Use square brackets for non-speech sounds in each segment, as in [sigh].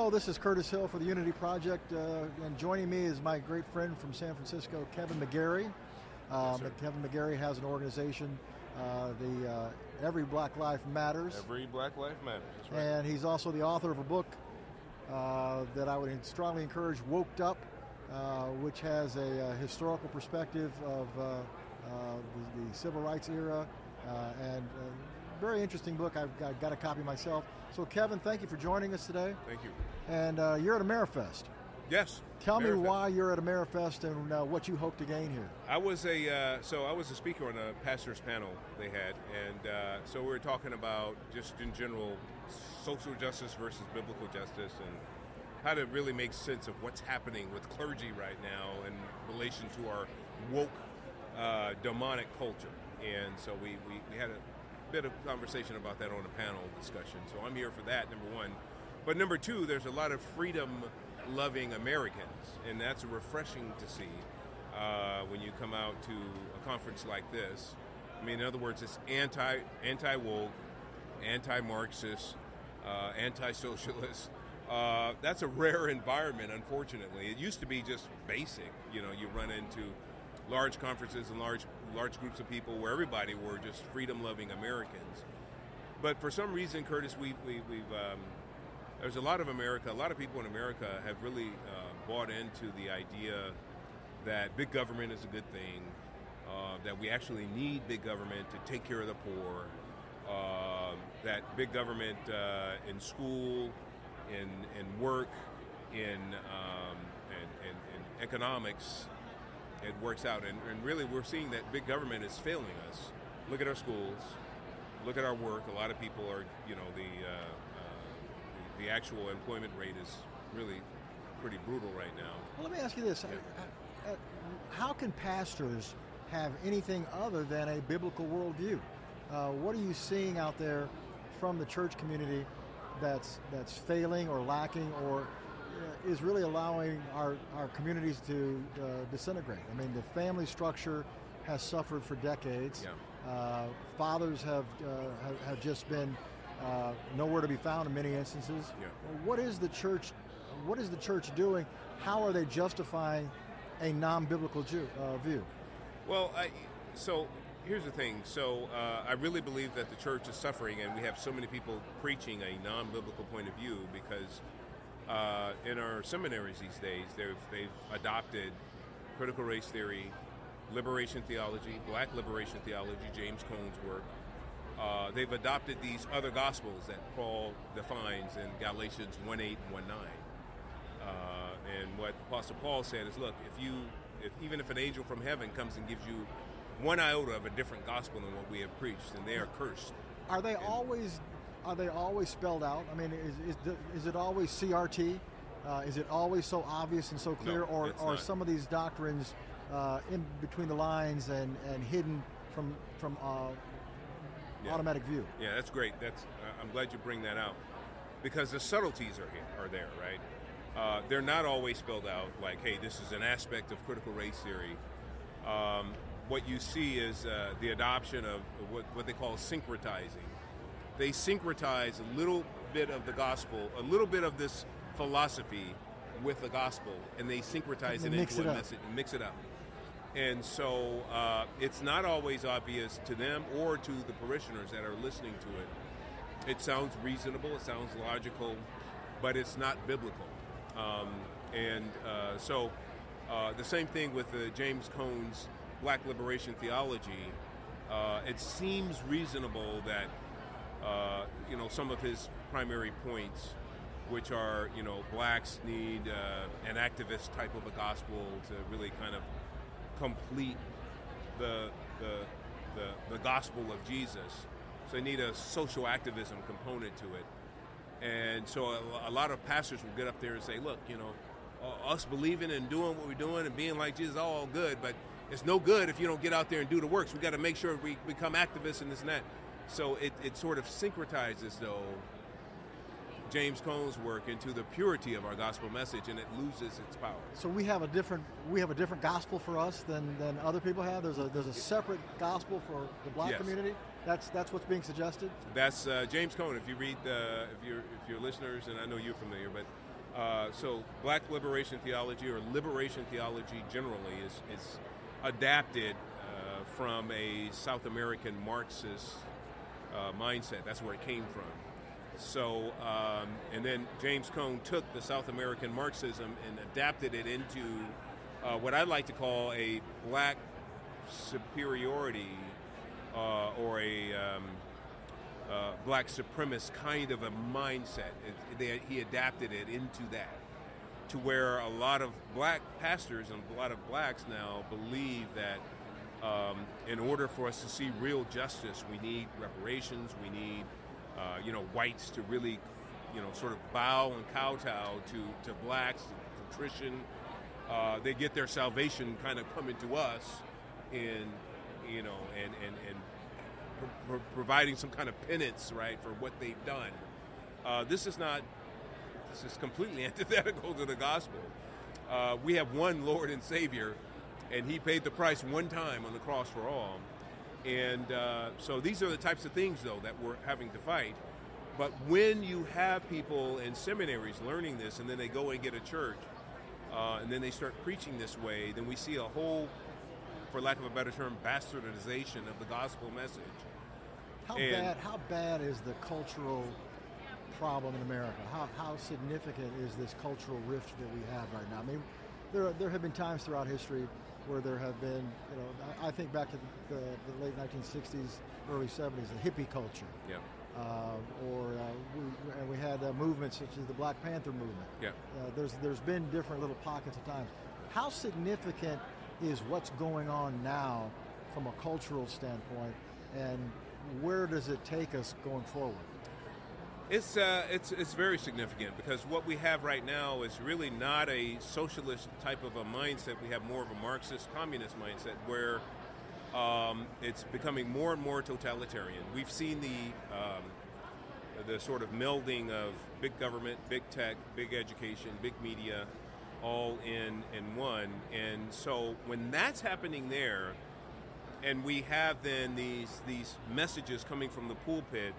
Hello, this is Curtis Hill for the Unity Project, uh, and joining me is my great friend from San Francisco, Kevin McGary. Um, Yes. Kevin McGary has an organization, uh, the uh, Every Black Life Matters, Every Black Life Matters. That's right. and he's also the author of a book uh, that I would strongly encourage, Woked Up, uh, which has a, uh historical perspective of uh, uh, the, the civil rights era, uh, and uh, very interesting book. I've got, got a copy myself. So, Kevin, thank you for joining us today. Thank you. And uh, you're at Amerifest. Yes. Tell me why you're at Amerifest and uh, what you hope to gain here. I was a uh, so I was a speaker on a pastors panel they had, and uh, so we were talking about just in general social justice versus biblical justice, and how to really make sense of what's happening with clergy right now in relation to our woke uh, demonic culture. And so we, we, we had a bit of conversation about that on a panel discussion. So I'm here for that, number one. But number two, there's a lot of freedom loving Americans, and that's refreshing to see uh, when you come out to a conference like this. I mean, in other words, it's anti anti woke, anti Marxist, uh, anti socialist. Uh, that's a rare environment, unfortunately. It used to be just basic. You know, you run into large conferences and large large groups of people where everybody were just freedom loving Americans. But for some reason, Curtis, we, we, we've um, there's a lot of America, a lot of people in America have really uh, bought into the idea that big government is a good thing, uh, that we actually need big government to take care of the poor, uh, that big government uh, in school, in, in work, in, um, in, in, in economics, it works out. And, and really, we're seeing that big government is failing us. Look at our schools, look at our work. A lot of people are, you know, the, uh, uh, the, the actual employment rate is really pretty brutal right now. Well, let me ask you this: Uh, uh, How can pastors have anything other than a biblical worldview? Uh, what are you seeing out there from the church community that's that's failing or lacking or is really allowing our, our communities to uh, disintegrate? I mean, the family structure has suffered for decades. Yeah. Uh, fathers have, uh, have have just been uh, nowhere to be found in many instances. Yeah. What is the church? What is the church doing? How are they justifying a non-biblical Jew, uh, view? Well, I, so here's the thing. So uh, I really believe that the church is suffering, and we have so many people preaching a non-biblical point of view because uh, in our seminaries these days, they've they've adopted critical race theory, liberation theology, black liberation theology, James Cone's work. Uh, they've adopted these other gospels that Paul defines in Galatians 1 8 and 1 9. Uh, and what Apostle Paul said is, look, if you, if even if an angel from heaven comes and gives you one iota of a different gospel than what we have preached, then they are cursed. Are they always are they always spelled out? I mean, is is, is it always CRT? Uh, is it always so obvious and so clear, No, or are some of these doctrines uh, in between the lines and, and hidden from from uh, Yeah. automatic view? Yeah, that's great. That's uh, I'm glad you bring that out because the subtleties are here, are there, right? Uh, they're not always spelled out like, hey, this is an aspect of critical race theory. Um, what you see is uh, the adoption of what, what they call syncretizing. They syncretize a little bit of the gospel, a little bit of this philosophy with the gospel, and they syncretize And it into it a up. message, mix it up. And so uh, it's not always obvious to them or to the parishioners that are listening to it. It sounds reasonable, it sounds logical, but it's not biblical. Um, and uh, so uh, the same thing with uh, James Cone's Black Liberation Theology. Uh, it seems reasonable that uh, you know some of his primary points, which are you know blacks need uh, an activist type of a gospel to really kind of complete the the the, the gospel of Jesus. So they need a social activism component to it. And so a, a lot of pastors will get up there and say, look, you know, us believing and doing what we're doing and being like Jesus is all good, but it's no good if you don't get out there and do the works. we got to make sure we become activists and this and that. So it, it sort of syncretizes, though, James Cone's work into the purity of our gospel message, and it loses its power. So we have a different we have a different gospel for us than, than other people have. There's a there's a separate gospel for the black Yes. community. That's that's what's being suggested. That's uh, James Cone. If you read, uh, if you're if you're listeners, and I know you're familiar, but Uh, so, black liberation theology or liberation theology generally is, is adapted uh, from a South American Marxist uh, mindset. That's where it came from. So, um, and then James Cone took the South American Marxism and adapted it into uh, what I'd like to call a black superiority uh, or a um, uh, black supremacist kind of a mindset. It, they, he adapted it into that to where a lot of black pastors and a lot of blacks now believe that um, in order for us to see real justice, we need reparations, we need uh, you know, whites to really, you know, sort of bow and kowtow to, to blacks, to patrician. Uh, they get their salvation kind of coming to us in, you know, and, and, and pro- pro- providing some kind of penance, right, for what they've done. Uh, this is not, this is completely [laughs] antithetical to the gospel. Uh, we have one Lord and Savior, and He paid the price one time on the cross for all and uh, so these are the types of things, though, that we're having to fight. But when you have people in seminaries learning this, and then they go and get a church, uh, and then they start preaching this way, then we see a whole, for lack of a better term, bastardization of the gospel message. How and bad? How bad is the cultural problem in America? How, how significant is this cultural rift that we have right now? I mean, there there have been times throughout history where there have been, you know, I think back to the, the late 1960s, early 70s, the hippie culture. Yeah. Uh, or uh, we, and we had uh, movements such as the Black Panther movement. Yeah. Uh, there's there's been different little pockets of times. How significant is what's going on now from a cultural standpoint, and where does it take us going forward? It's, uh, it's, it's very significant because what we have right now is really not a socialist type of a mindset. We have more of a Marxist communist mindset where um, it's becoming more and more totalitarian. We've seen the, um, the sort of melding of big government, big tech, big education, big media, all in, in one. And so when that's happening there, and we have then these, these messages coming from the pulpit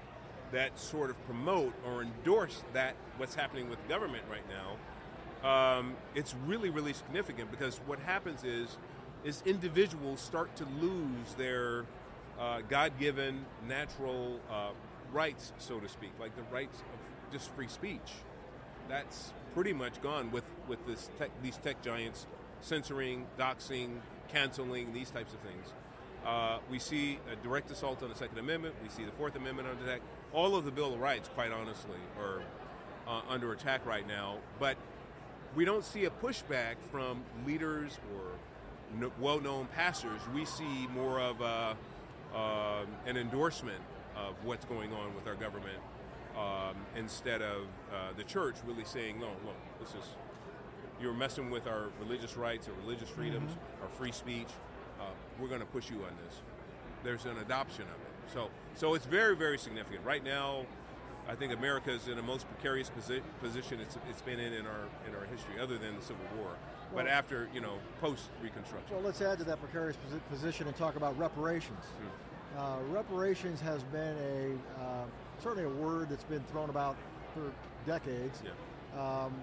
that sort of promote or endorse that what's happening with government right now, um, it's really, really significant because what happens is, is individuals start to lose their uh, God-given natural uh, rights, so to speak, like the rights of just free speech. That's pretty much gone with with this tech, these tech giants censoring, doxing, canceling, these types of things. Uh, we see a direct assault on the Second Amendment. We see the Fourth Amendment under attack. All of the Bill of Rights, quite honestly, are uh, under attack right now. But we don't see a pushback from leaders or no, well-known pastors. We see more of a, uh, an endorsement of what's going on with our government um, instead of uh, the church really saying, "No, look, this is you're messing with our religious rights, our religious freedoms, mm-hmm. our free speech." uh, we're going to push you on this. There's an adoption of it. So, so it's very, very significant. Right now, I think America is in the most precarious posi- position it's, it's been in in our in our history, other than the Civil War. Well, but after you know, post Reconstruction. Well, let's add to that precarious posi- position and talk about reparations. Hmm. Uh, reparations has been a uh, certainly a word that's been thrown about for decades. Yeah. Um,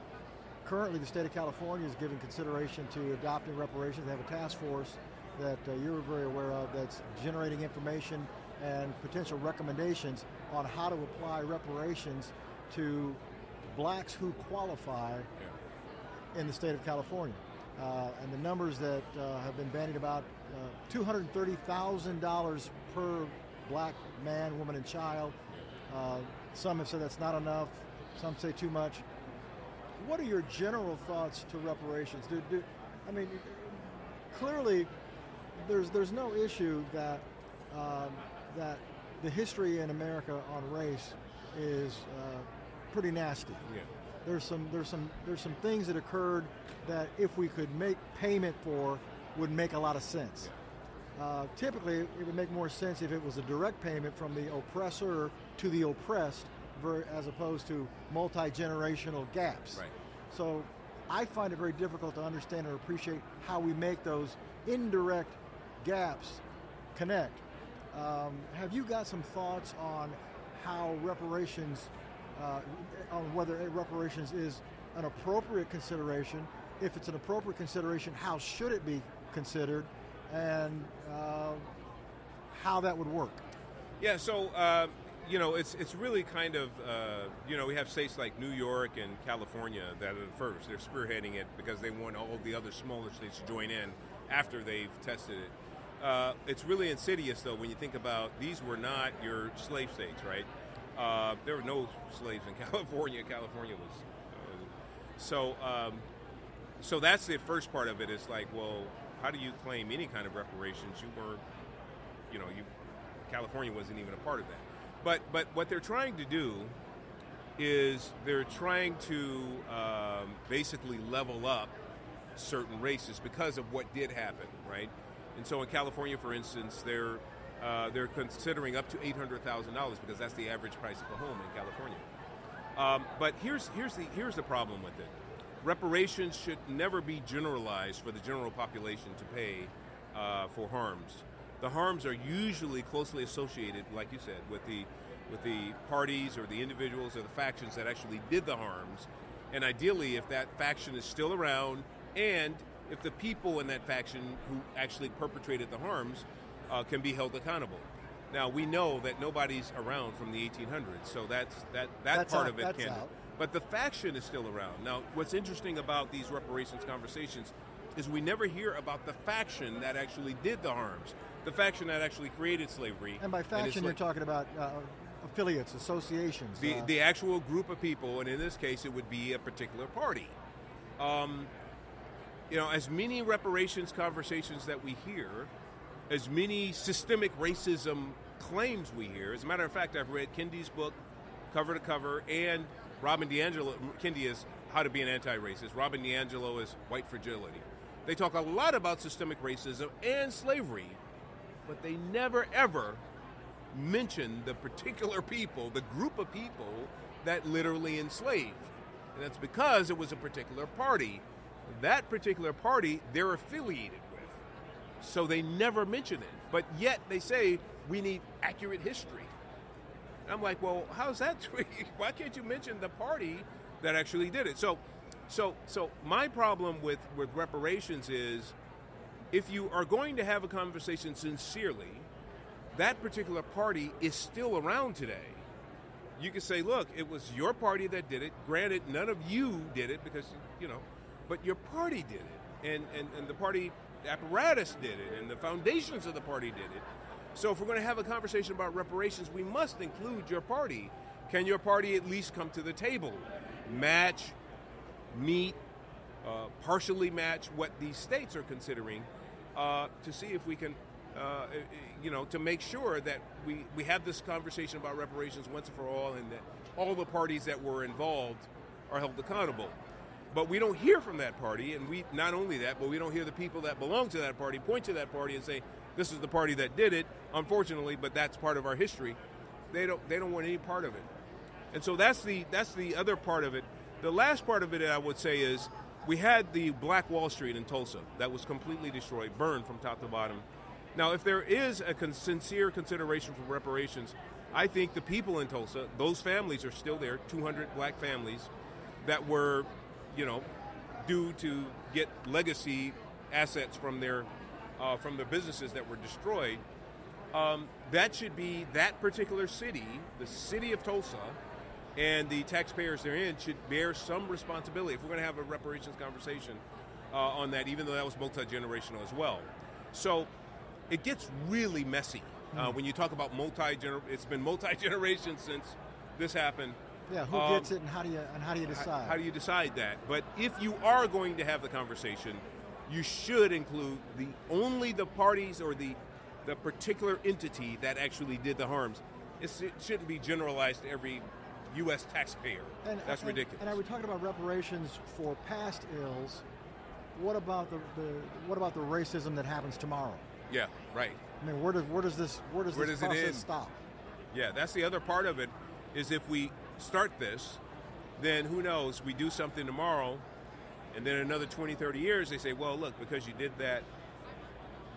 currently, the state of California is giving consideration to adopting reparations. They have a task force that uh, you're very aware of that's generating information and potential recommendations on how to apply reparations to blacks who qualify yeah. in the state of California. Uh, and the numbers that uh, have been bandied about uh, $230,000 per black man, woman, and child. Uh, some have said that's not enough, some say too much. What are your general thoughts to reparations? Do, do, I mean, clearly there's there's no issue that um, that the history in America on race is uh, pretty nasty. Yeah. There's some there's some there's some things that occurred that if we could make payment for would make a lot of sense. Yeah. Uh, typically, it would make more sense if it was a direct payment from the oppressor to the oppressed, as opposed to multi-generational gaps. Right. So, I find it very difficult to understand or appreciate how we make those indirect gaps connect. Um, have you got some thoughts on how reparations, uh, on whether reparations is an appropriate consideration? If it's an appropriate consideration, how should it be considered, and uh, how that would work? Yeah, so uh, you know, it's it's really kind of uh, you know we have states like New York and California that are the first. They're spearheading it because they want all the other smaller states to join in after they've tested it. Uh, it's really insidious though when you think about these were not your slave states, right? Uh, there were no slaves in [laughs] California. California was uh, so. Um, so that's the first part of it. it. Is like, well, how do you claim any kind of reparations? You weren't, you know, you California wasn't even a part of that. But but what they're trying to do is they're trying to um, basically level up certain races because of what did happen, right? And so in California, for instance, they're uh, they're considering up to eight hundred thousand dollars because that's the average price of a home in California. Um, but here's here's the here's the problem with it. Reparations should never be generalized for the general population to pay uh, for harms the harms are usually closely associated, like you said, with the with the parties or the individuals or the factions that actually did the harms. And ideally, if that faction is still around, and if the people in that faction who actually perpetrated the harms uh, can be held accountable. Now we know that nobody's around from the 1800s, so that's that that that's part out, of it can. Out. But the faction is still around. Now, what's interesting about these reparations conversations is we never hear about the faction that actually did the harms the faction that actually created slavery. And by faction, and you're talking about uh, affiliates, associations. The, uh, the actual group of people, and in this case, it would be a particular party. Um, you know, as many reparations conversations that we hear, as many systemic racism claims we hear. As a matter of fact, I've read Kendi's book, cover to cover, and Robin DiAngelo. Kendi is How to Be an Anti-Racist. Robin DiAngelo is White Fragility. They talk a lot about systemic racism and slavery but they never ever mention the particular people, the group of people that literally enslaved. And that's because it was a particular party. That particular party they're affiliated with. So they never mention it. But yet they say we need accurate history. I'm like, well, how's that? [laughs] Why can't you mention the party that actually did it? So so so my problem with, with reparations is if you are going to have a conversation sincerely, that particular party is still around today. You can say, look, it was your party that did it. Granted, none of you did it because, you know, but your party did it. And, and, and the party apparatus did it, and the foundations of the party did it. So if we're going to have a conversation about reparations, we must include your party. Can your party at least come to the table, match, meet, uh, partially match what these states are considering uh, to see if we can, uh, you know, to make sure that we, we have this conversation about reparations once and for all and that all the parties that were involved are held accountable. But we don't hear from that party, and we not only that, but we don't hear the people that belong to that party point to that party and say, "This is the party that did it." Unfortunately, but that's part of our history. They don't they don't want any part of it, and so that's the that's the other part of it. The last part of it, I would say, is we had the Black Wall Street in Tulsa that was completely destroyed, burned from top to bottom. Now, if there is a con- sincere consideration for reparations, I think the people in Tulsa, those families are still there, 200 black families that were, you know, due to get legacy assets from their uh, from their businesses that were destroyed. Um, that should be that particular city, the city of Tulsa, and the taxpayers therein should bear some responsibility if we're going to have a reparations conversation uh, on that, even though that was multi generational as well. So it gets really messy uh, mm. when you talk about multi It's been multi [laughs] generations since this happened. Yeah, who um, gets it, and how do you and how do you decide? How, how do you decide that? But if you are going to have the conversation, you should include the only the parties or the the particular entity that actually did the harms. It's, it shouldn't be generalized to every U.S. taxpayer. And, That's and, ridiculous. And are we talking about reparations for past ills? What about the, the what about the racism that happens tomorrow? Yeah, right. I mean, where does where does this where does where this does process stop? Yeah, that's the other part of it. Is if we start this, then who knows? We do something tomorrow, and then another 20, 30 years, they say, well, look, because you did that,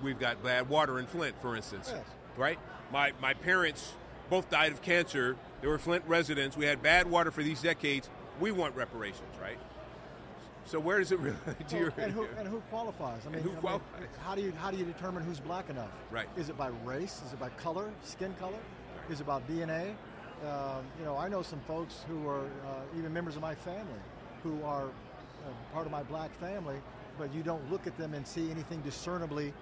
we've got bad water in Flint, for instance. Yes. Right? My my parents both died of cancer. They were Flint residents. We had bad water for these decades. We want reparations, right? So where does it really? [laughs] Do Well, and, who, and who qualifies? I mean, who I mean, how do you how do you determine who's black enough? Right. Is it by race? Is it by color, skin color? Is it about DNA? Um, you know, I know some folks who are uh, even members of my family who are uh, part of my black family, but you don't look at them and see anything discernibly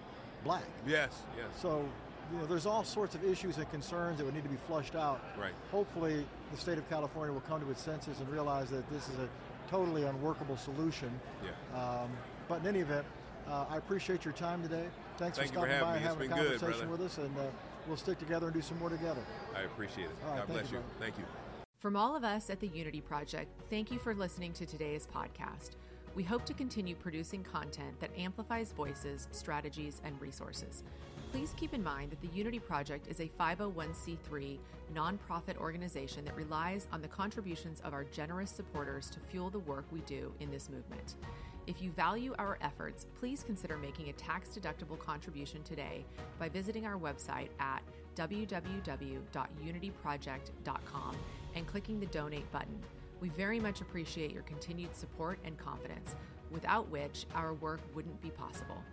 black. yes, yes. So, you know, there's all sorts of issues and concerns that would need to be flushed out. Right. Hopefully, the state of California will come to its senses and realize that this is a totally unworkable solution. Yeah. Um, but in any event, uh, I appreciate your time today. Thanks Thank for stopping by and having a been good, conversation with us, and uh, we'll stick together and do some more together. I appreciate it. All right, God bless you, you. Thank you. From all of us at the Unity Project, thank you for listening to today's podcast. We hope to continue producing content that amplifies voices, strategies, and resources. Please keep in mind that the Unity Project is a 501c3 nonprofit organization that relies on the contributions of our generous supporters to fuel the work we do in this movement. If you value our efforts, please consider making a tax deductible contribution today by visiting our website at www.unityproject.com and clicking the donate button. We very much appreciate your continued support and confidence, without which our work wouldn't be possible.